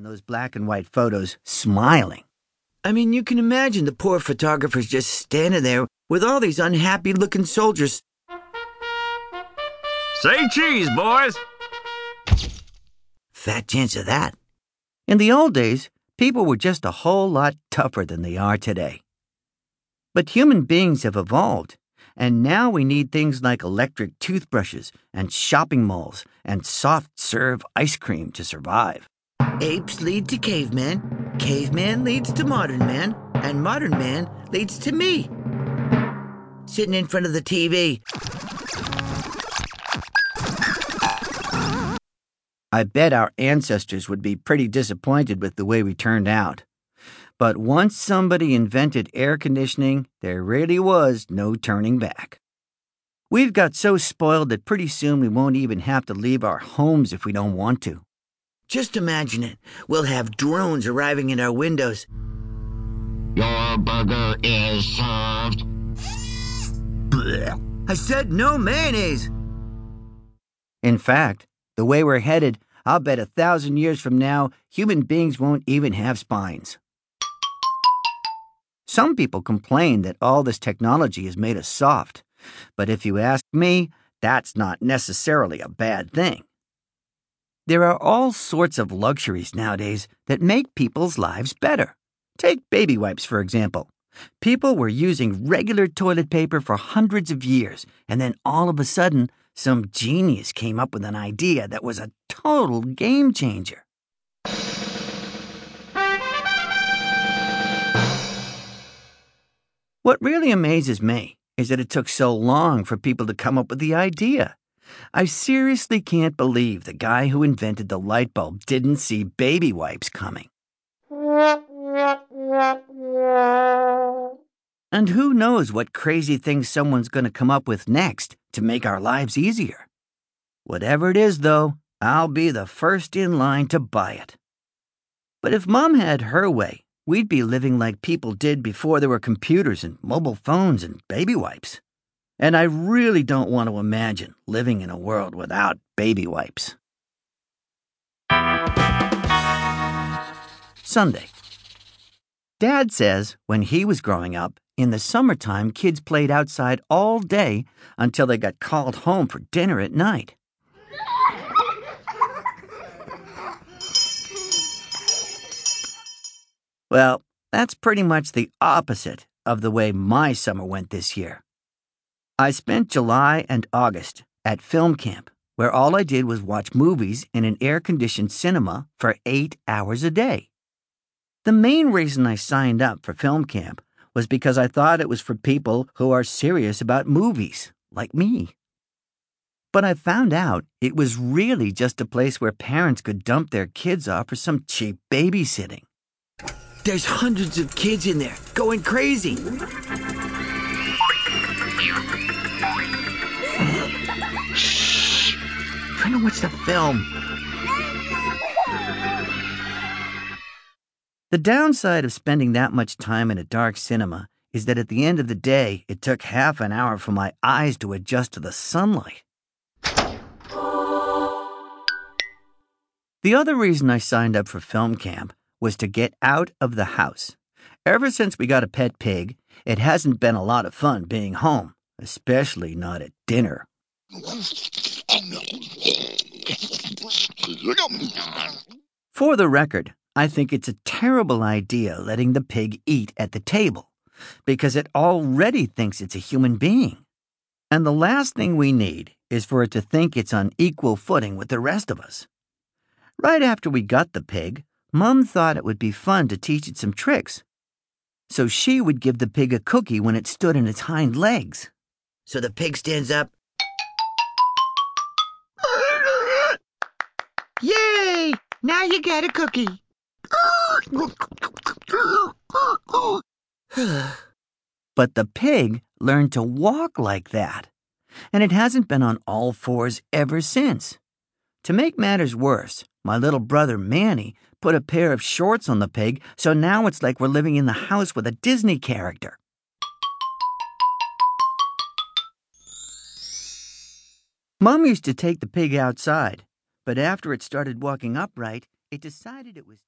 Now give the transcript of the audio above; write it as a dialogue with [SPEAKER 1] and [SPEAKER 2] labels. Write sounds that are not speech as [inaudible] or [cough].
[SPEAKER 1] in those black and white photos smiling. I mean, you can imagine the poor photographers just standing there with all these unhappy looking soldiers.
[SPEAKER 2] Say cheese, boys.
[SPEAKER 1] Fat chance of that. In the old days, people were just a whole lot tougher than they are today. But human beings have evolved, and now we need things like electric toothbrushes and shopping malls and soft serve ice cream to survive. Apes lead to caveman, caveman leads to modern man, and modern man leads to me. Sitting in front of the TV. I bet our ancestors would be pretty disappointed with the way we turned out. But once somebody invented air conditioning, there really was no turning back. We've got so spoiled that pretty soon we won't even have to leave our homes if we don't want to. Just imagine it. We'll have drones arriving at our windows.
[SPEAKER 3] Your burger is served.
[SPEAKER 1] I said no mayonnaise. In fact, the way we're headed, I'll bet a thousand years from now, human beings won't even have spines. Some people complain that all this technology has made us soft, but if you ask me, that's not necessarily a bad thing. There are all sorts of luxuries nowadays that make people's lives better. Take baby wipes, for example. People were using regular toilet paper for hundreds of years, and then all of a sudden, some genius came up with an idea that was a total game changer. What really amazes me is that it took so long for people to come up with the idea. I seriously can't believe the guy who invented the light bulb didn't see baby wipes coming. And who knows what crazy thing someone's going to come up with next to make our lives easier. Whatever it is, though, I'll be the first in line to buy it. But if Mom had her way, we'd be living like people did before there were computers and mobile phones and baby wipes. And I really don't want to imagine living in a world without baby wipes. Sunday. Dad says when he was growing up, in the summertime, kids played outside all day until they got called home for dinner at night. Well, that's pretty much the opposite of the way my summer went this year. I spent July and August at film camp, where all I did was watch movies in an air conditioned cinema for eight hours a day. The main reason I signed up for film camp was because I thought it was for people who are serious about movies, like me. But I found out it was really just a place where parents could dump their kids off for some cheap babysitting. There's hundreds of kids in there going crazy. Trying to watch the film. The downside of spending that much time in a dark cinema is that at the end of the day, it took half an hour for my eyes to adjust to the sunlight. The other reason I signed up for film camp was to get out of the house. Ever since we got a pet pig, it hasn't been a lot of fun being home, especially not at dinner. For the record, I think it's a terrible idea letting the pig eat at the table because it already thinks it's a human being. And the last thing we need is for it to think it's on equal footing with the rest of us. Right after we got the pig, Mum thought it would be fun to teach it some tricks. So she would give the pig a cookie when it stood on its hind legs. So the pig stands up. Now you get a cookie. [sighs] but the pig learned to walk like that, and it hasn't been on all fours ever since. To make matters worse, my little brother Manny put a pair of shorts on the pig, so now it's like we're living in the house with a Disney character. Mom used to take the pig outside, but after it started walking upright, it decided it was